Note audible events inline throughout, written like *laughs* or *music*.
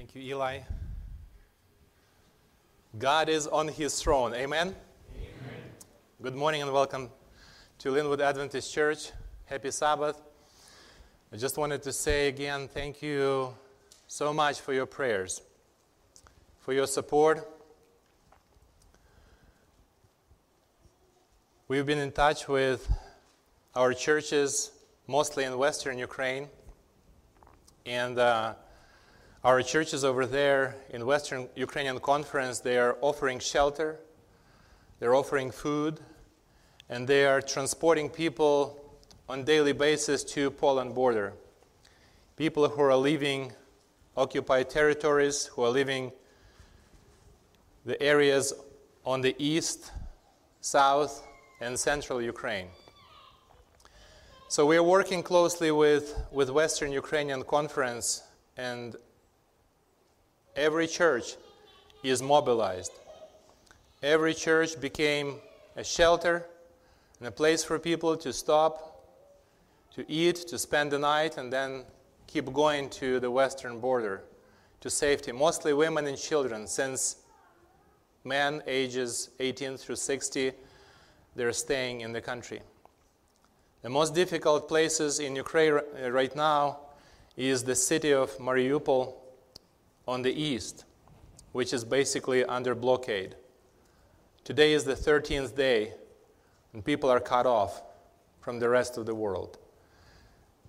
Thank you, Eli. God is on his throne. Amen? Amen? Good morning and welcome to Linwood Adventist Church. Happy Sabbath. I just wanted to say again thank you so much for your prayers, for your support. We've been in touch with our churches, mostly in Western Ukraine, and uh, our churches over there in Western Ukrainian Conference, they are offering shelter, they're offering food, and they are transporting people on daily basis to Poland border. People who are leaving occupied territories, who are leaving the areas on the east, south, and central Ukraine. So we are working closely with, with Western Ukrainian Conference and every church is mobilized. Every church became a shelter and a place for people to stop, to eat, to spend the night, and then keep going to the western border to safety. Mostly women and children, since men ages 18 through 60, they're staying in the country. The most difficult places in Ukraine right now is the city of Mariupol on the east, which is basically under blockade. Today is the 13th day, and people are cut off from the rest of the world.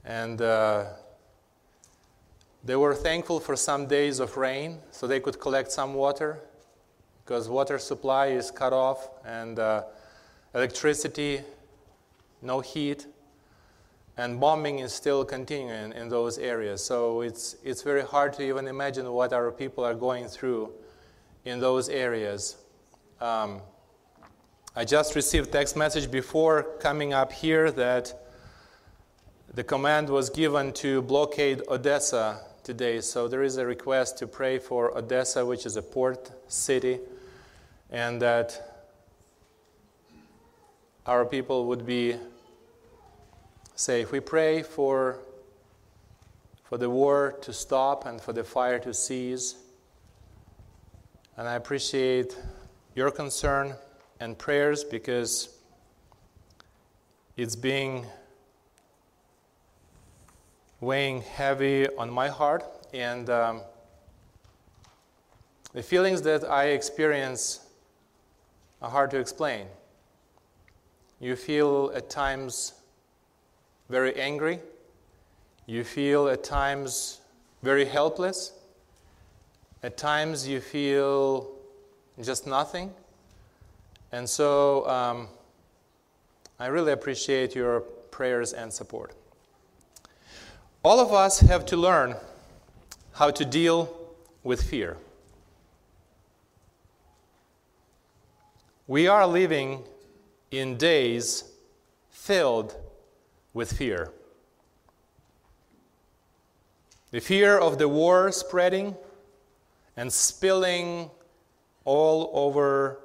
And uh, they were thankful for some days of rain so they could collect some water because water supply is cut off and uh, electricity, no heat and bombing is still continuing in those areas. So it's, it's very hard to even imagine what our people are going through in those areas. Um, I just received text message before coming up here that the command was given to blockade Odessa today. So there is a request to pray for Odessa, which is a port city, and that our people would be say, if we pray for, for the war to stop and for the fire to cease, and I appreciate your concern and prayers because it's being weighing heavy on my heart and um, the feelings that I experience are hard to explain. You feel at times very angry. You feel at times very helpless. At times you feel just nothing. And so um, I really appreciate your prayers and support. All of us have to learn how to deal with fear. We are living in days filled with fear. The fear of the war spreading and spilling all over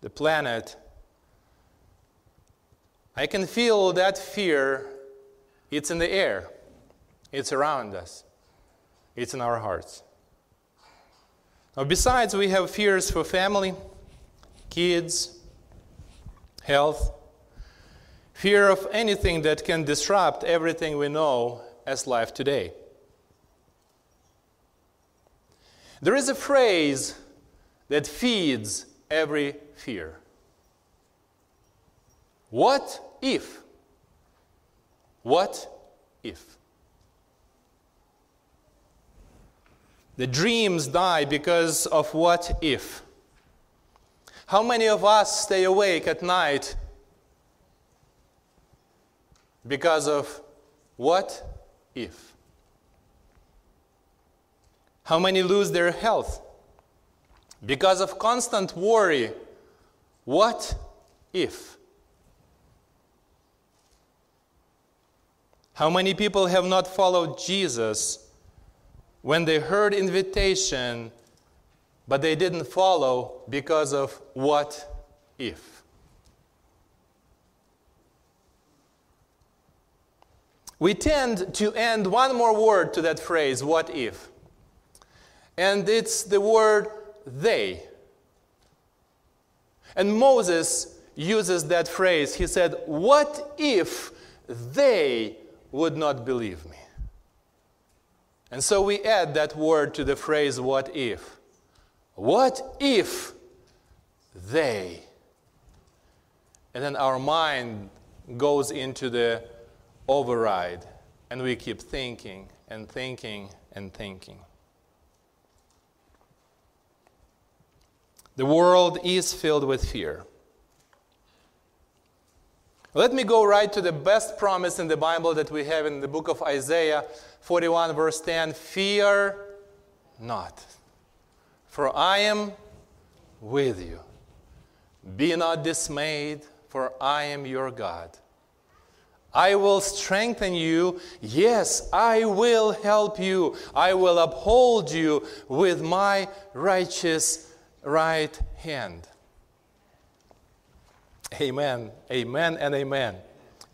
the planet. I can feel that fear. It's in the air, it's around us, it's in our hearts. Now, besides, we have fears for family, kids, health, fear of anything that can disrupt everything we know as life today. There is a phrase that feeds every fear. What if? What if? The dreams die because of what if. How many of us stay awake at night because of what if? How many lose their health? Because of constant worry. What if? How many people have not followed Jesus when they heard invitation, but they didn't follow because of what if? We tend to add one more word to that phrase, what if? And it's the word they. And Moses uses that phrase. He said, What if they would not believe me? And so we add that word to the phrase, What if? What if they? And then our mind goes into the override, and we keep thinking and thinking and thinking. The world is filled with fear. Let me go right to the best promise in the Bible that we have in the book of Isaiah 41, verse 10 Fear not, for I am with you. Be not dismayed, for I am your God. I will strengthen you. Yes, I will help you. I will uphold you with my righteous right hand. Amen, amen, and amen.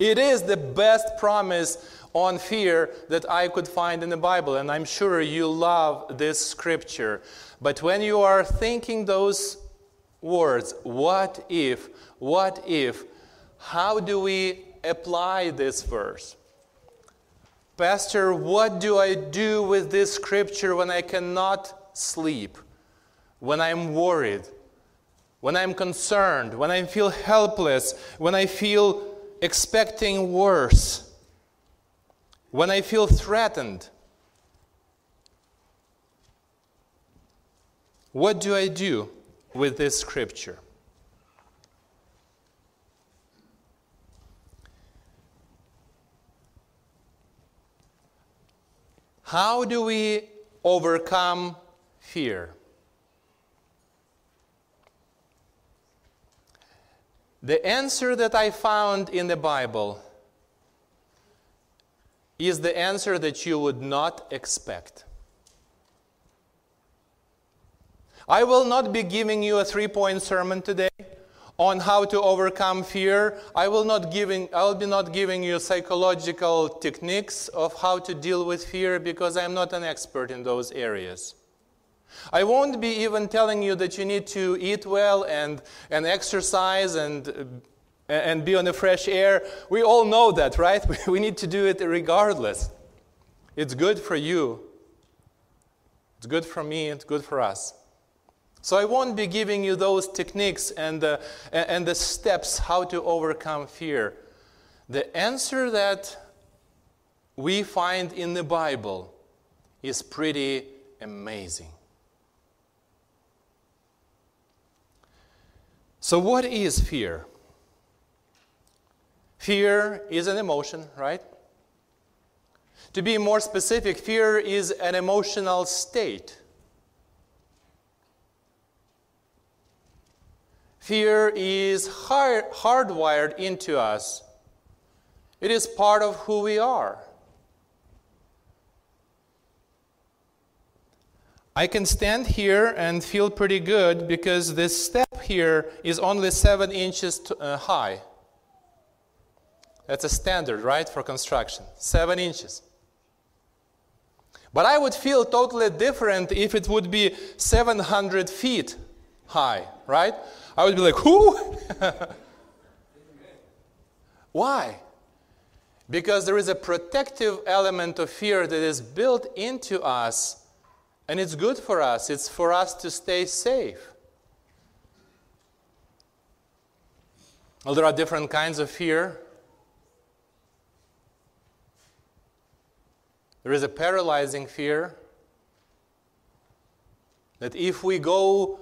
It is the best promise on fear that I could find in the Bible, and I'm sure you love this scripture. But when you are thinking those words, what if, what if, how do we apply this verse? Pastor, what do I do with this scripture when I cannot sleep? when I'm worried, when I'm concerned, when I feel helpless, when I feel expecting worse, when I feel threatened. What do I do with this scripture? How do we overcome fear? The answer that I found in the Bible is the answer that you would not expect. I will not be giving you a three point sermon today on how to overcome fear. I will, not giving, I will be not giving you psychological techniques of how to deal with fear because I'm not an expert in those areas. I won't be even telling you that you need to eat well and, and exercise and, and be on the fresh air. We all know that, right? *laughs* We need to do it regardless. It's good for you, it's good for me, it's good for us. So I won't be giving you those techniques and the, and the steps how to overcome fear. The answer that we find in the Bible is pretty amazing. So, what is fear? Fear is an emotion, right? To be more specific, fear is an emotional state. Fear is hard, hardwired into us. It is part of who we are. I can stand here and feel pretty good because this step here is only seven inches to, uh, high. That's a standard, right, for construction. Seven inches. But I would feel totally different if it would be 700 feet high, right? I would be like, who? *laughs* Why? Because there is a protective element of fear that is built into us and it's good for us, it's for us to stay safe. Well, there are different kinds of fear. There is a paralyzing fear that if we go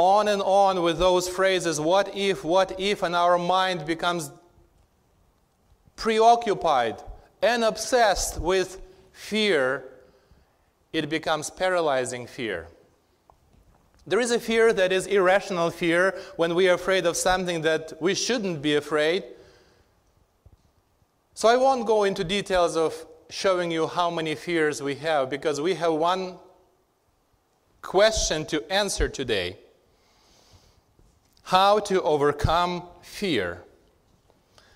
on and on with those phrases, what if, what if, and our mind becomes preoccupied and obsessed with fear, it becomes paralyzing fear. There is a fear that is irrational fear when we are afraid of something that we shouldn't be afraid. So I won't go into details of showing you how many fears we have because we have one question to answer today how to overcome fear.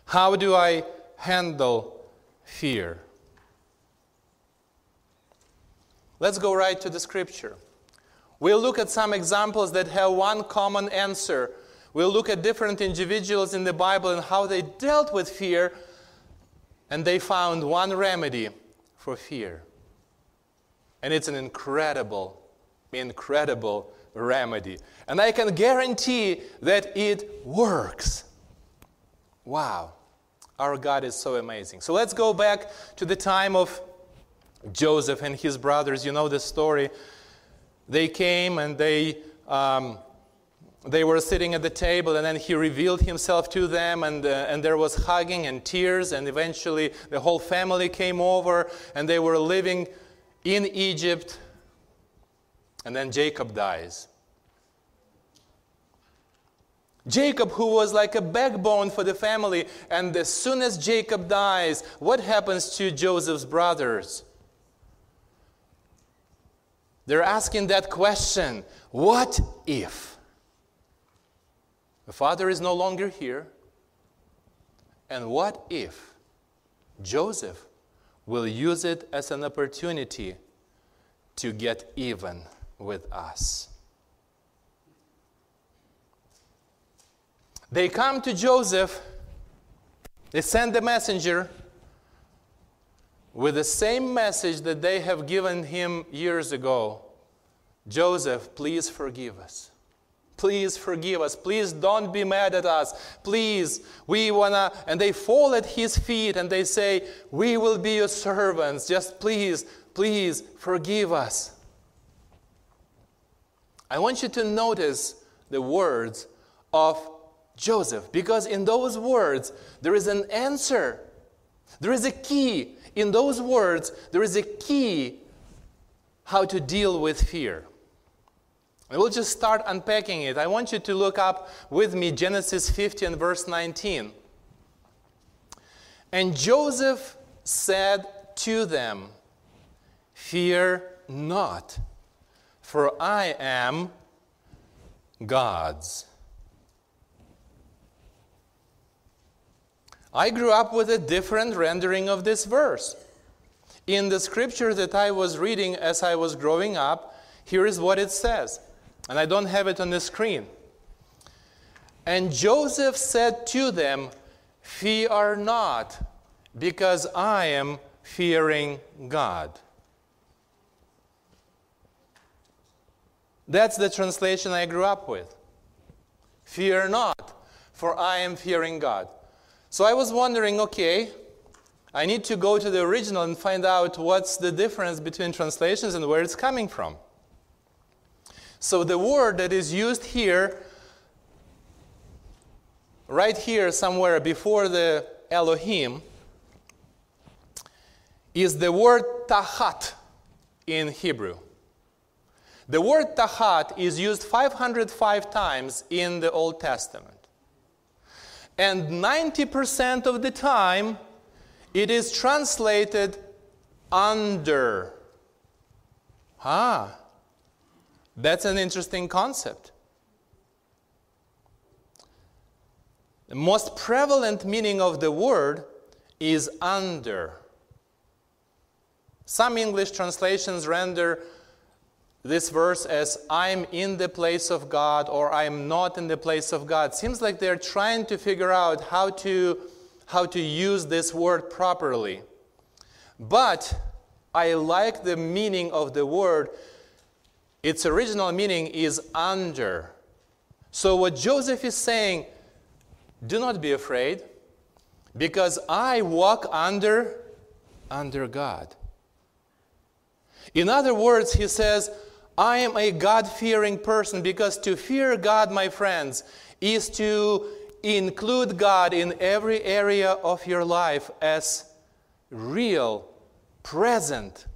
How do I handle fear? Let's go right to the scripture. We'll look at some examples that have one common answer. We'll look at different individuals in the Bible and how they dealt with fear, and they found one remedy for fear. And it's an incredible, incredible remedy. And I can guarantee that it works. Wow. Our God is so amazing. So let's go back to the time of Joseph and his brothers. You know the story. They came and they. Um, they were sitting at the table, and then he revealed himself to them, and, uh, and there was hugging and tears, and eventually the whole family came over, and they were living in Egypt. And then Jacob dies. Jacob, who was like a backbone for the family, and as soon as Jacob dies, what happens to Joseph's brothers? They're asking that question what if? The father is no longer here. And what if Joseph will use it as an opportunity to get even with us? They come to Joseph, they send the messenger with the same message that they have given him years ago Joseph, please forgive us. Please forgive us. Please don't be mad at us. Please, we wanna. And they fall at his feet and they say, We will be your servants. Just please, please forgive us. I want you to notice the words of Joseph, because in those words there is an answer. There is a key. In those words, there is a key how to deal with fear. And we'll just start unpacking it. I want you to look up with me Genesis 50 and verse 19. And Joseph said to them, Fear not, for I am God's. I grew up with a different rendering of this verse. In the scripture that I was reading as I was growing up, here is what it says. And I don't have it on the screen. And Joseph said to them, Fear not, because I am fearing God. That's the translation I grew up with. Fear not, for I am fearing God. So I was wondering okay, I need to go to the original and find out what's the difference between translations and where it's coming from. So the word that is used here, right here somewhere before the Elohim, is the word tahat in Hebrew. The word tahat is used 505 times in the Old Testament. And 90% of the time, it is translated under. Ah, that's an interesting concept. The most prevalent meaning of the word is under. Some English translations render this verse as I'm in the place of God or I'm not in the place of God. Seems like they're trying to figure out how to, how to use this word properly. But I like the meaning of the word. Its original meaning is under. So, what Joseph is saying, do not be afraid, because I walk under, under God. In other words, he says, I am a God fearing person because to fear God, my friends, is to include God in every area of your life as real, present,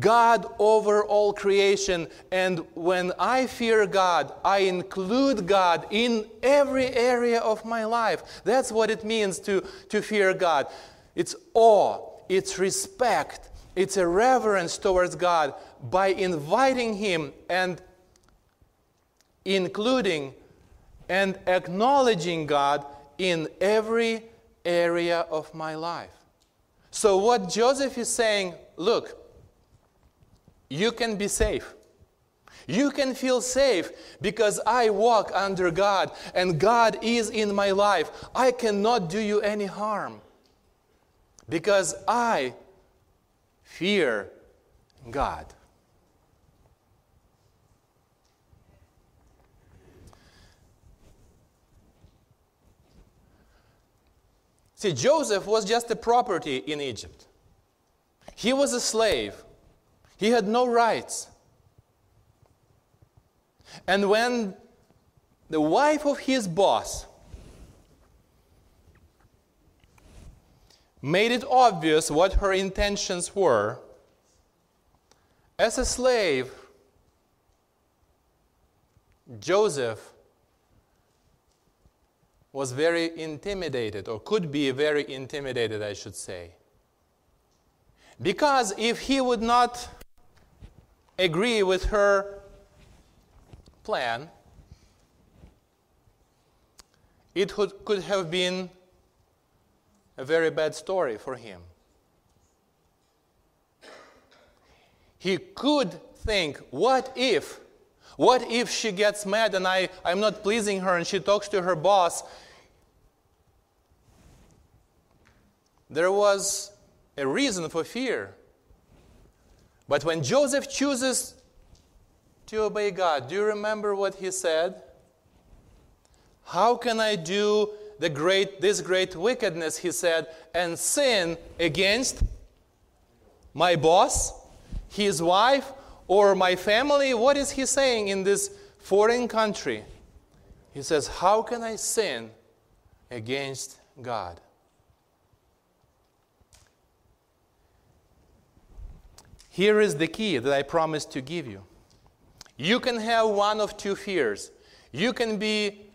God over all creation. And when I fear God, I include God in every area of my life. That's what it means to, to fear God. It's awe, it's respect, it's a reverence towards God by inviting Him and including and acknowledging God in every area of my life. So, what Joseph is saying look, you can be safe. You can feel safe because I walk under God and God is in my life. I cannot do you any harm because I fear God. See, Joseph was just a property in Egypt. He was a slave. He had no rights. And when the wife of his boss made it obvious what her intentions were, as a slave, Joseph was very intimidated, or could be very intimidated, I should say. Because if he would not agree with her plan, it could have been a very bad story for him. He could think, what if? What if she gets mad and I, I'm not pleasing her and she talks to her boss? There was a reason for fear. But when Joseph chooses to obey God, do you remember what he said? How can I do the great, this great wickedness, he said, and sin against my boss, his wife, or my family? What is he saying in this foreign country? He says, How can I sin against God? Here is the key that I promised to give you. You can have one of two fears. You can be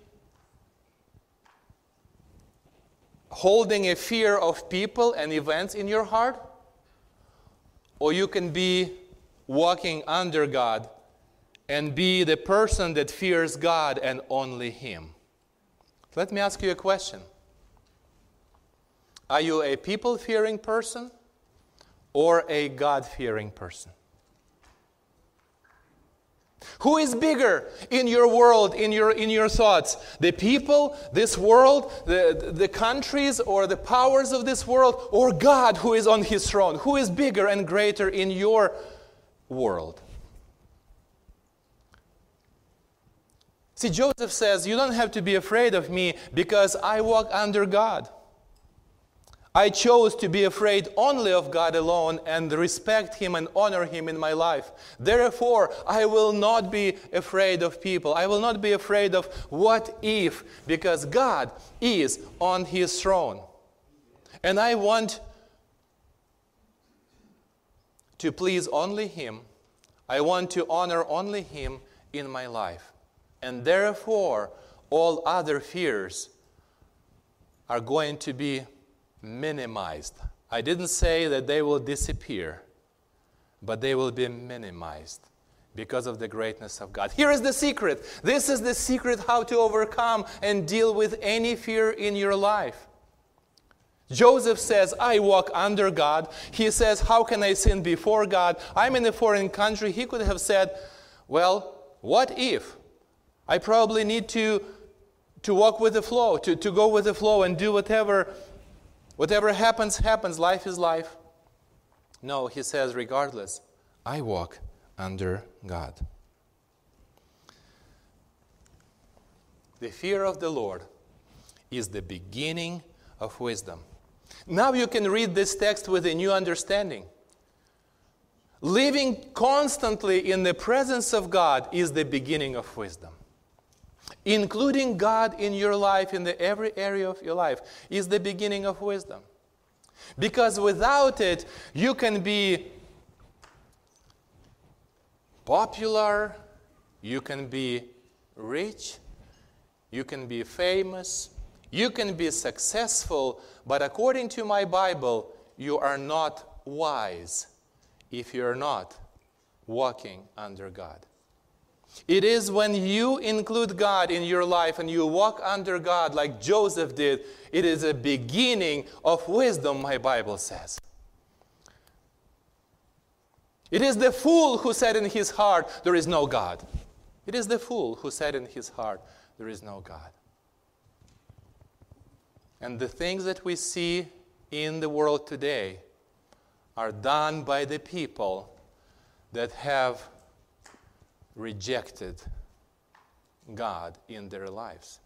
holding a fear of people and events in your heart, or you can be walking under God and be the person that fears God and only Him. Let me ask you a question Are you a people fearing person? Or a God fearing person? Who is bigger in your world, in your, in your thoughts? The people, this world, the, the countries, or the powers of this world, or God who is on his throne? Who is bigger and greater in your world? See, Joseph says, You don't have to be afraid of me because I walk under God. I chose to be afraid only of God alone and respect Him and honor Him in my life. Therefore, I will not be afraid of people. I will not be afraid of what if, because God is on His throne. And I want to please only Him. I want to honor only Him in my life. And therefore, all other fears are going to be minimized. I didn't say that they will disappear, but they will be minimized because of the greatness of God. Here is the secret. This is the secret how to overcome and deal with any fear in your life. Joseph says, I walk under God. He says, How can I sin before God? I'm in a foreign country. He could have said, Well, what if? I probably need to, to walk with the flow, to, to go with the flow and do whatever Whatever happens, happens. Life is life. No, he says, regardless, I walk under God. The fear of the Lord is the beginning of wisdom. Now you can read this text with a new understanding. Living constantly in the presence of God is the beginning of wisdom including God in your life, in the every area of your life, is the beginning of wisdom. Because without it, you can be popular, you can be rich, you can be famous, you can be successful, but according to my Bible, you are not wise if you're not walking under God. It is when you include God in your life and you walk under God like Joseph did, it is a beginning of wisdom, my Bible says. It is the fool who said in his heart, There is no God. It is the fool who said in his heart, There is no God. And the things that we see in the world today are done by the people that have rejected God in their lives.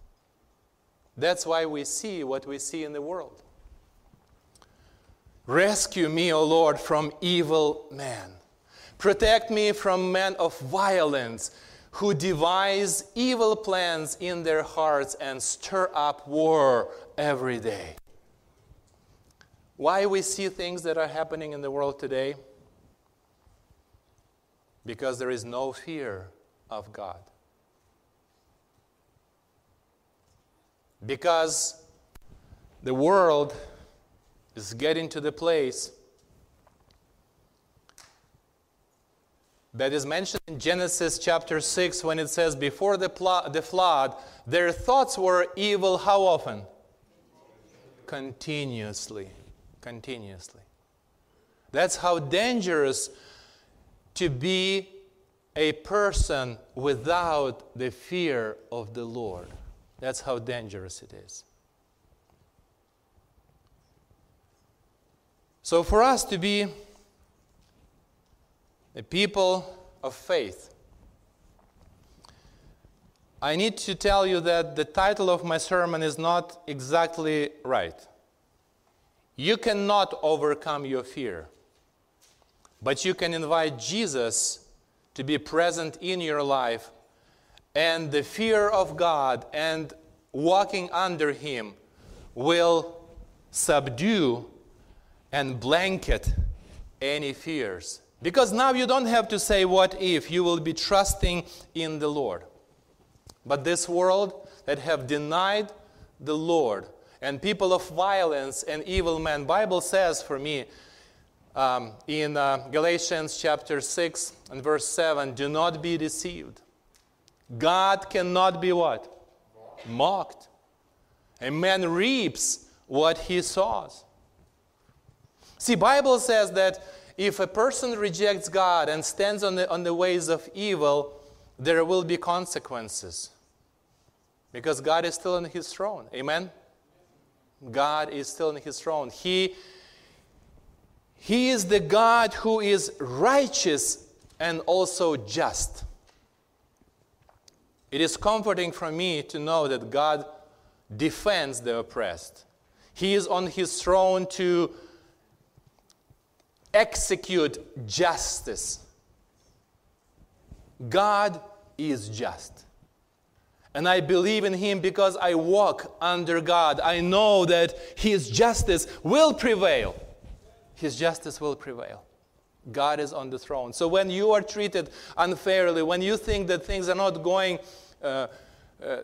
That's why we see what we see in the world. Rescue me, O Lord, from evil men. Protect me from men of violence who devise evil plans in their hearts and stir up war every day. Why we see things that are happening in the world today? Because there is no fear of God. Because the world is getting to the place that is mentioned in Genesis chapter 6 when it says, Before the, pl- the flood, their thoughts were evil how often? Continuously. Continuously. That's how dangerous to be a person without the fear of the Lord. That's how dangerous it is. So, for us to be a people of faith, I need to tell you that the title of my sermon is not exactly right. You cannot overcome your fear, but you can invite Jesus to be present in your life and the fear of God and walking under Him will subdue and blanket any fears. Because now you don't have to say, What if? You will be trusting in the Lord. But this world that have denied the Lord and people of violence and evil men, Bible says for me um, in uh, Galatians chapter 6 and verse 7, do not be deceived. God cannot be what? Mocked. A man reaps what he sows. See, Bible says that if a person rejects God and stands on the, on the ways of evil, there will be consequences. Because God is still on his throne. Amen? God is still on his throne. He, he is the God who is righteous and also just. It is comforting for me to know that God defends the oppressed. He is on his throne to execute justice. God is just. And I believe in him because I walk under God. I know that his justice will prevail. His justice will prevail. God is on the throne. So when you are treated unfairly, when you think that things are not going uh, uh,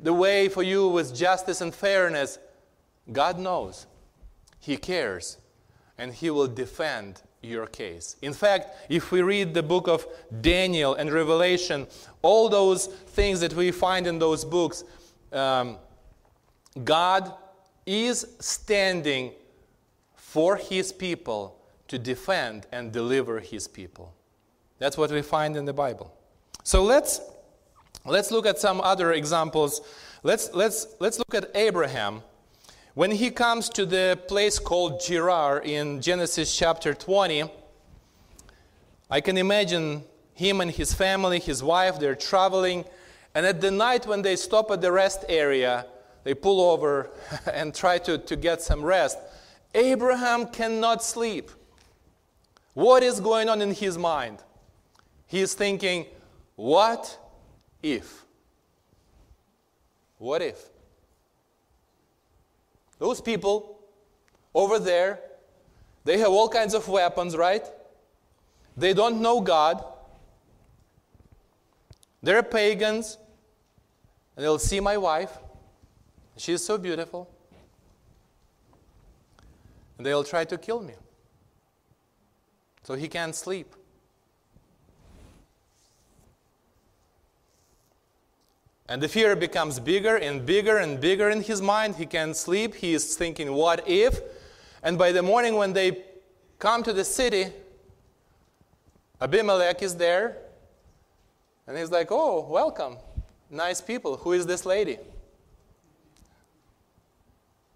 the way for you with justice and fairness, God knows. He cares. And He will defend your case. In fact, if we read the book of Daniel and Revelation, all those things that we find in those books, um, God is standing for His people to defend and deliver his people. That's what we find in the Bible. So let's let's look at some other examples. Let's let's let's look at Abraham. When he comes to the place called Gerar in Genesis chapter 20, I can imagine him and his family, his wife, they're traveling, and at the night when they stop at the rest area, they pull over *laughs* and try to, to get some rest. Abraham cannot sleep. What is going on in his mind? He is thinking, what if? What if? Those people over there, they have all kinds of weapons, right? They don't know God. They're pagans. And they'll see my wife. She's so beautiful. And they'll try to kill me so he can't sleep. And the fear becomes bigger and bigger and bigger in his mind. He can't sleep. He is thinking, what if? And by the morning, when they come to the city, Abimelech is there, and he's like, Oh, welcome. Nice people. Who is this lady?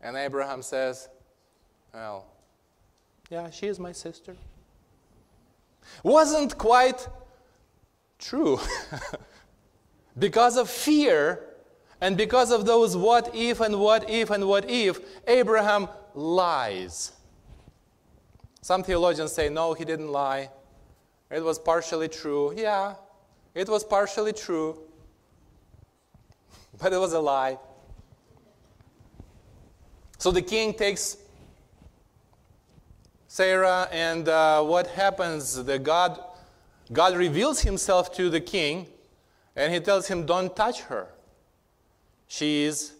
And Abraham says, Well, yeah, she is my sister. Wasn't quite true. *laughs* because of fear and because of those what if and what if and what if, Abraham lies. Some theologians say, no, he didn't lie. It was partially true. Yeah, it was partially true. *laughs* But it was a lie. So the king takes Sarah, and uh, what happens? The God, God reveals himself to the king, and he tells him, Don't touch her. She is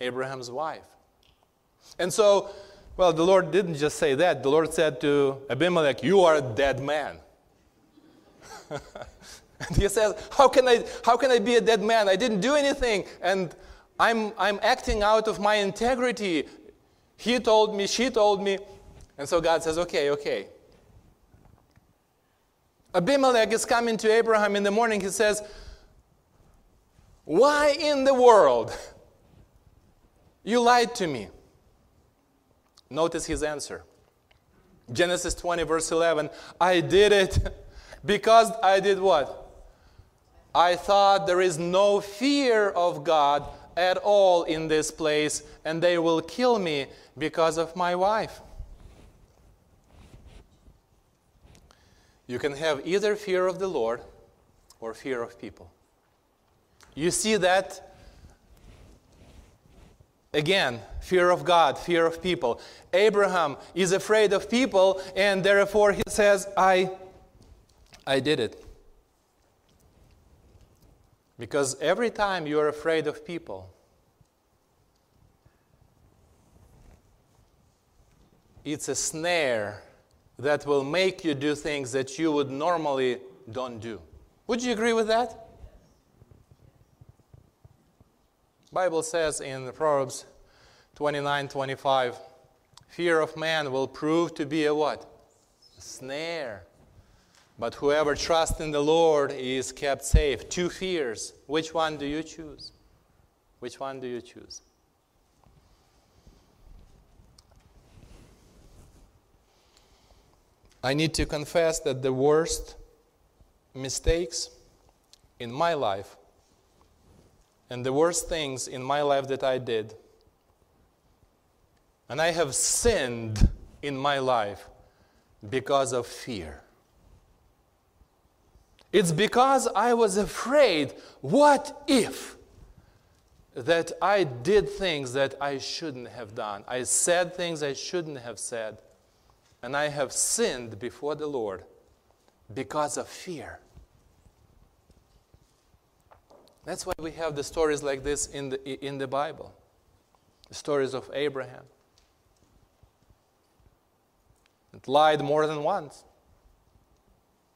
Abraham's wife. And so, well, the Lord didn't just say that. The Lord said to Abimelech, You are a dead man. *laughs* and he says, how can, I, how can I be a dead man? I didn't do anything. And I'm, I'm acting out of my integrity. He told me, she told me. And so God says, Okay, okay. Abimelech is coming to Abraham in the morning. He says, Why in the world you lied to me? Notice his answer. Genesis 20, verse 11 I did it because I did what? I thought there is no fear of God at all in this place, and they will kill me because of my wife. You can have either fear of the Lord or fear of people. You see that again fear of God, fear of people. Abraham is afraid of people, and therefore he says, I, I did it. Because every time you are afraid of people, it's a snare that will make you do things that you would normally don't do. Would you agree with that? Bible says in Proverbs 29 25, fear of man will prove to be a what? A snare. But whoever trusts in the Lord is kept safe. Two fears. Which one do you choose? Which one do you choose? I need to confess that the worst mistakes in my life and the worst things in my life that I did, and I have sinned in my life because of fear. It's because I was afraid, what if? That I did things that I shouldn't have done. I said things I shouldn't have said and I have sinned before the Lord because of fear. That's why we have the stories like this in the, in the Bible the stories of Abraham. It lied more than once,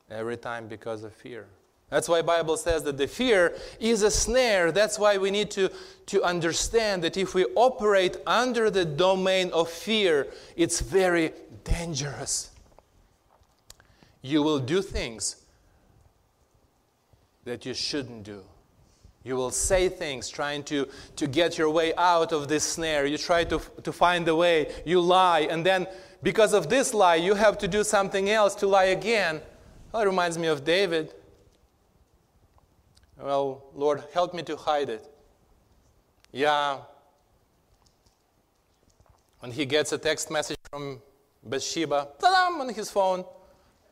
every time because of fear. That's why Bible says that the fear is a snare. That's why we need to, to understand that if we operate under the domain of fear, it's very dangerous. You will do things that you shouldn't do. You will say things trying to, to get your way out of this snare. You try to, to find a way. You lie. And then, because of this lie, you have to do something else to lie again. Well, it reminds me of David. Well, Lord, help me to hide it. Yeah. When he gets a text message from Bathsheba, ta on his phone,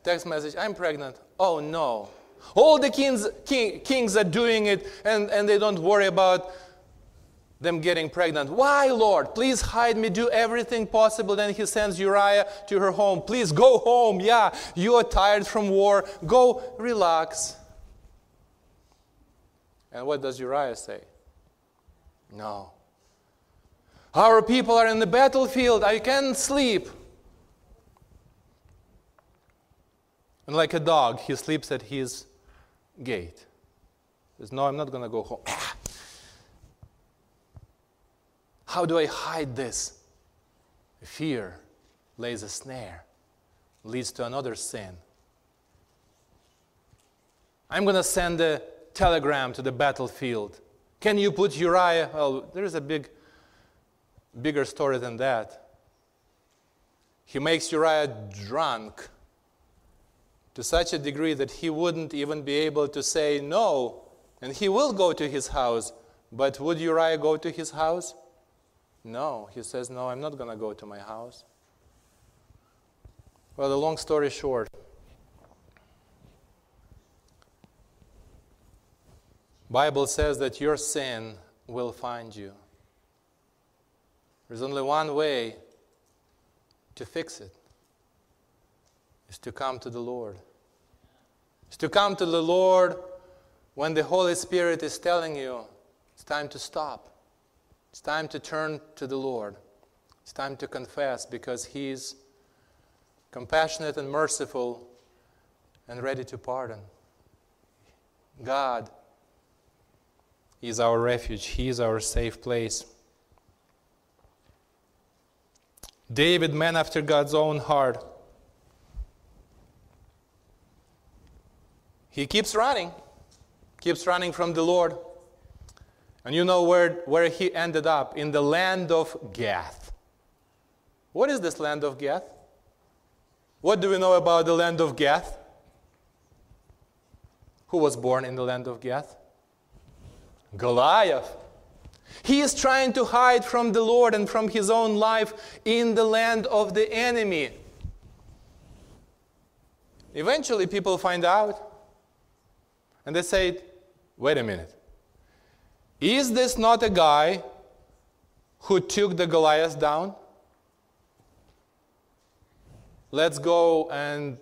text message, I'm pregnant. Oh no. All the kings, king, kings are doing it and, and they don't worry about them getting pregnant. Why, Lord? Please hide me, do everything possible. Then he sends Uriah to her home. Please go home. Yeah, you are tired from war. Go relax. And what does Uriah say? No. Our people are in the battlefield. I can't sleep. And like a dog, he sleeps at his gate. He says, No, I'm not going to go home. *clears throat* How do I hide this? Fear lays a snare, leads to another sin. I'm going to send a telegram to the battlefield. Can you put Uriah? Well, there's a big, bigger story than that. He makes Uriah drunk to such a degree that he wouldn't even be able to say no, and he will go to his house. But would Uriah go to his house? No. He says, No, I'm not going to go to my house. Well, the long story short, Bible says that your sin will find you. There's only one way to fix it is to come to the Lord. Is to come to the Lord when the Holy Spirit is telling you it's time to stop. It's time to turn to the Lord. It's time to confess because He's compassionate and merciful and ready to pardon. God is our refuge, He is our safe place. David, man after God's own heart, he keeps running, keeps running from the Lord. And you know where, where he ended up? In the land of Gath. What is this land of Gath? What do we know about the land of Gath? Who was born in the land of Gath? Goliath. He is trying to hide from the Lord and from his own life in the land of the enemy. Eventually, people find out and they say, wait a minute. Is this not a guy who took the Goliath down? Let's go and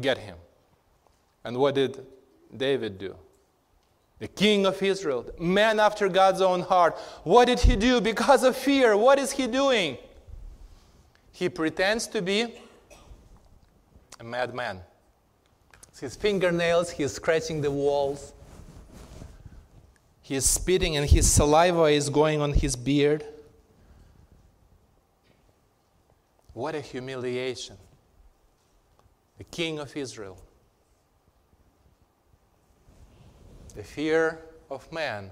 get him. And what did David do? The king of Israel, man after God's own heart. What did he do? Because of fear, what is he doing? He pretends to be a madman. His fingernails, he's scratching the walls. He is spitting, and his saliva is going on his beard. What a humiliation. The king of Israel. The fear of man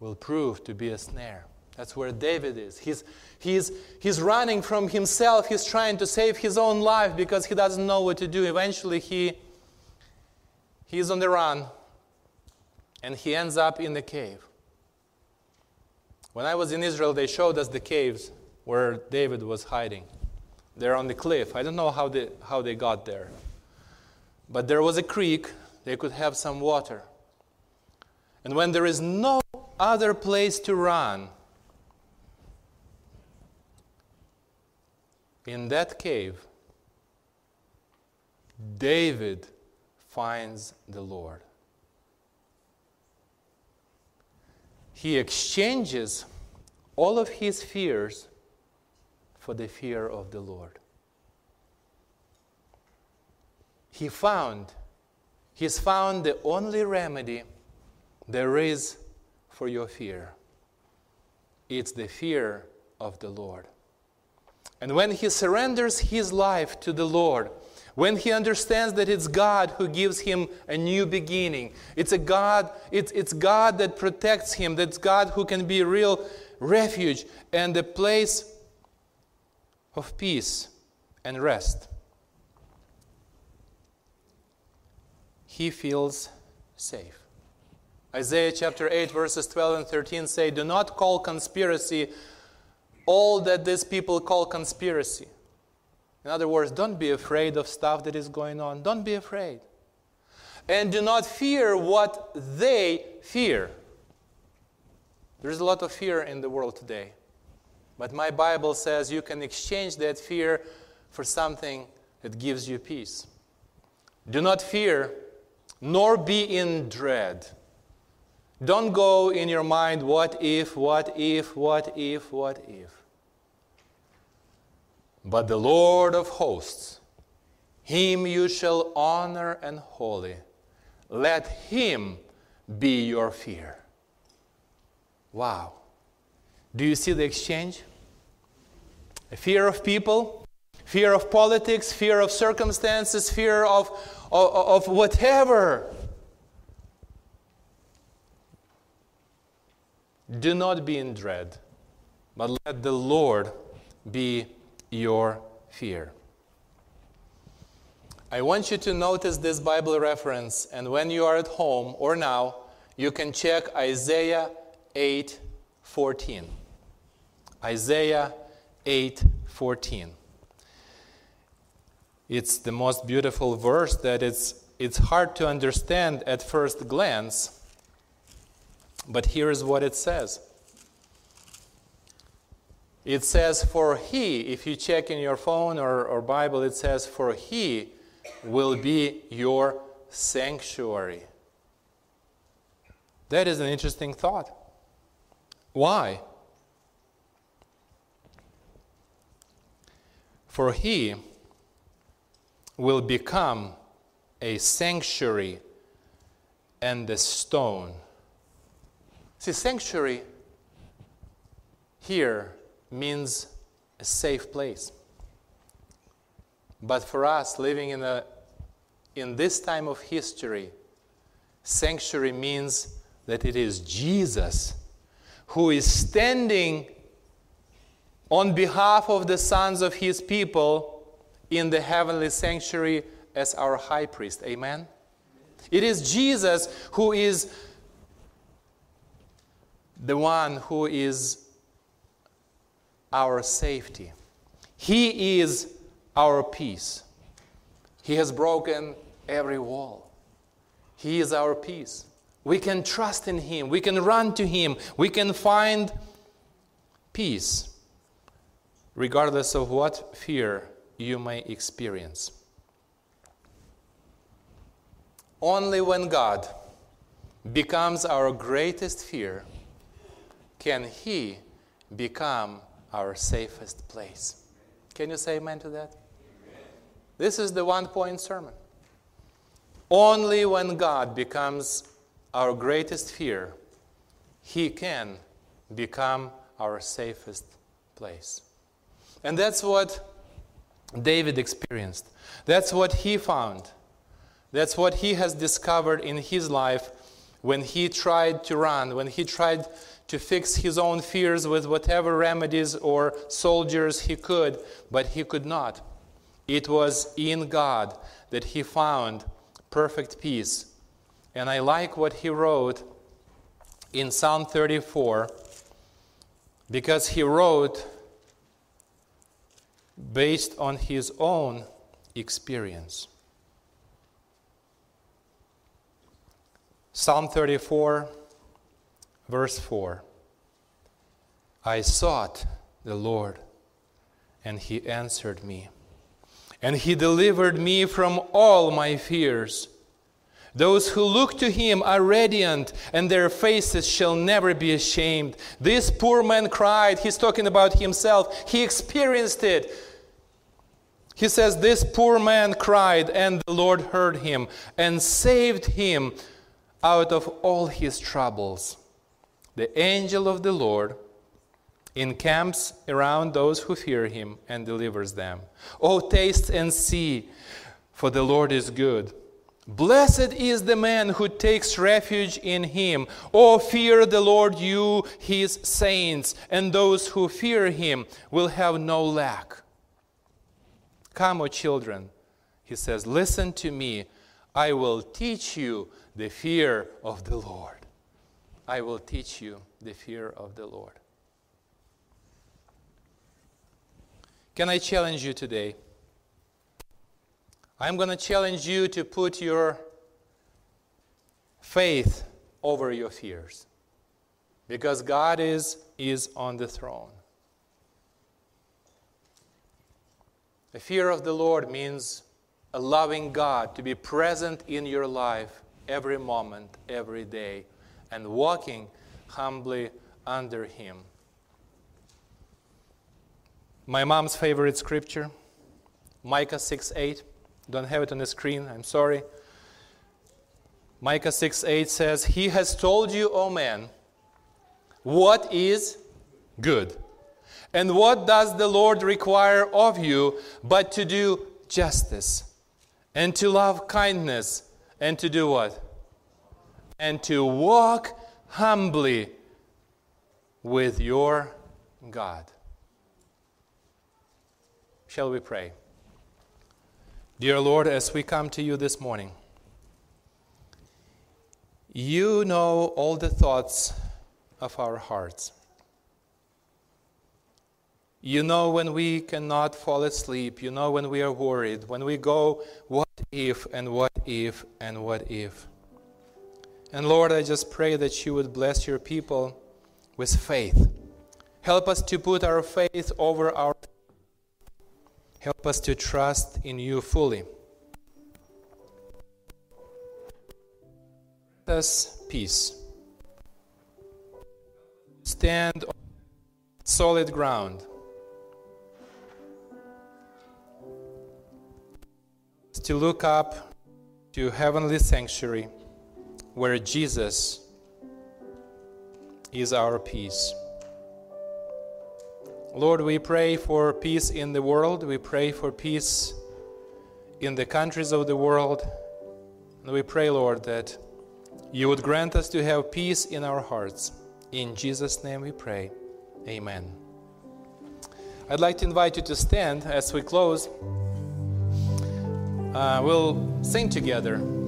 will prove to be a snare. That's where David is. He's, he's, he's running from himself. He's trying to save his own life because he doesn't know what to do. Eventually, he, he's on the run and he ends up in the cave. When I was in Israel, they showed us the caves where David was hiding. They're on the cliff. I don't know how they, how they got there. But there was a creek, they could have some water. And when there is no other place to run, in that cave, David finds the Lord. He exchanges all of his fears for the fear of the Lord. He found, he's found the only remedy there is for your fear. It's the fear of the Lord. And when he surrenders his life to the Lord, when he understands that it's God who gives him a new beginning, it's a God, it's, it's God that protects him, that's God who can be a real refuge and a place of peace and rest. He feels safe. Isaiah chapter 8, verses 12 and 13 say, Do not call conspiracy all that these people call conspiracy. In other words, don't be afraid of stuff that is going on. Don't be afraid. And do not fear what they fear. There's a lot of fear in the world today. But my Bible says you can exchange that fear for something that gives you peace. Do not fear, nor be in dread. Don't go in your mind, what if, what if, what if, what if. But the Lord of hosts, him you shall honor and holy. Let him be your fear. Wow. Do you see the exchange? A fear of people, fear of politics, fear of circumstances, fear of, of, of whatever. Do not be in dread, but let the Lord be your fear. I want you to notice this Bible reference, and when you are at home or now, you can check Isaiah 8 14. Isaiah 8 14. It's the most beautiful verse that it's, it's hard to understand at first glance, but here's what it says. It says, For he, if you check in your phone or, or Bible, it says, For he will be your sanctuary. That is an interesting thought. Why? For he will become a sanctuary and a stone. See, sanctuary here means a safe place. But for us, living in, a, in this time of history, sanctuary means that it is Jesus who is standing on behalf of the sons of his people in the heavenly sanctuary as our high priest. Amen? It is Jesus who is the one who is our safety. He is our peace. He has broken every wall. He is our peace. We can trust in Him. We can run to Him. We can find peace, regardless of what fear you may experience. Only when God becomes our greatest fear can He become our safest place. Can you say amen to that? Amen. This is the one point sermon. Only when God becomes our greatest fear, He can become our safest place. And that's what David experienced. That's what he found. That's what he has discovered in his life when he tried to run, when he tried to fix his own fears with whatever remedies or soldiers he could, but he could not. It was in God that he found perfect peace and I like what he wrote in Psalm 34 because he wrote based on his own experience. Psalm 34, verse 4 I sought the Lord, and he answered me, and he delivered me from all my fears. Those who look to him are radiant, and their faces shall never be ashamed. This poor man cried. He's talking about himself. He experienced it. He says, This poor man cried, and the Lord heard him and saved him out of all his troubles. The angel of the Lord encamps around those who fear him and delivers them. Oh, taste and see, for the Lord is good. Blessed is the man who takes refuge in him. Oh, fear the Lord, you, his saints, and those who fear him will have no lack. Come, O children, he says, listen to me. I will teach you the fear of the Lord. I will teach you the fear of the Lord. Can I challenge you today? I'm going to challenge you to put your faith over your fears because God is, is on the throne. The fear of the Lord means a loving God to be present in your life every moment, every day, and walking humbly under Him. My mom's favorite scripture, Micah 6 8. Don't have it on the screen, I'm sorry. Micah 6 8 says, He has told you, O man, what is good. And what does the Lord require of you but to do justice and to love kindness and to do what? And to walk humbly with your God. Shall we pray? Dear Lord, as we come to you this morning, you know all the thoughts of our hearts. You know when we cannot fall asleep. You know when we are worried. When we go, what if, and what if, and what if. And Lord, I just pray that you would bless your people with faith. Help us to put our faith over our. Help us to trust in you fully. Us peace. Stand on solid ground to look up to heavenly sanctuary where Jesus is our peace. Lord, we pray for peace in the world. We pray for peace in the countries of the world. And we pray, Lord, that you would grant us to have peace in our hearts. In Jesus' name we pray. Amen. I'd like to invite you to stand as we close. Uh, we'll sing together.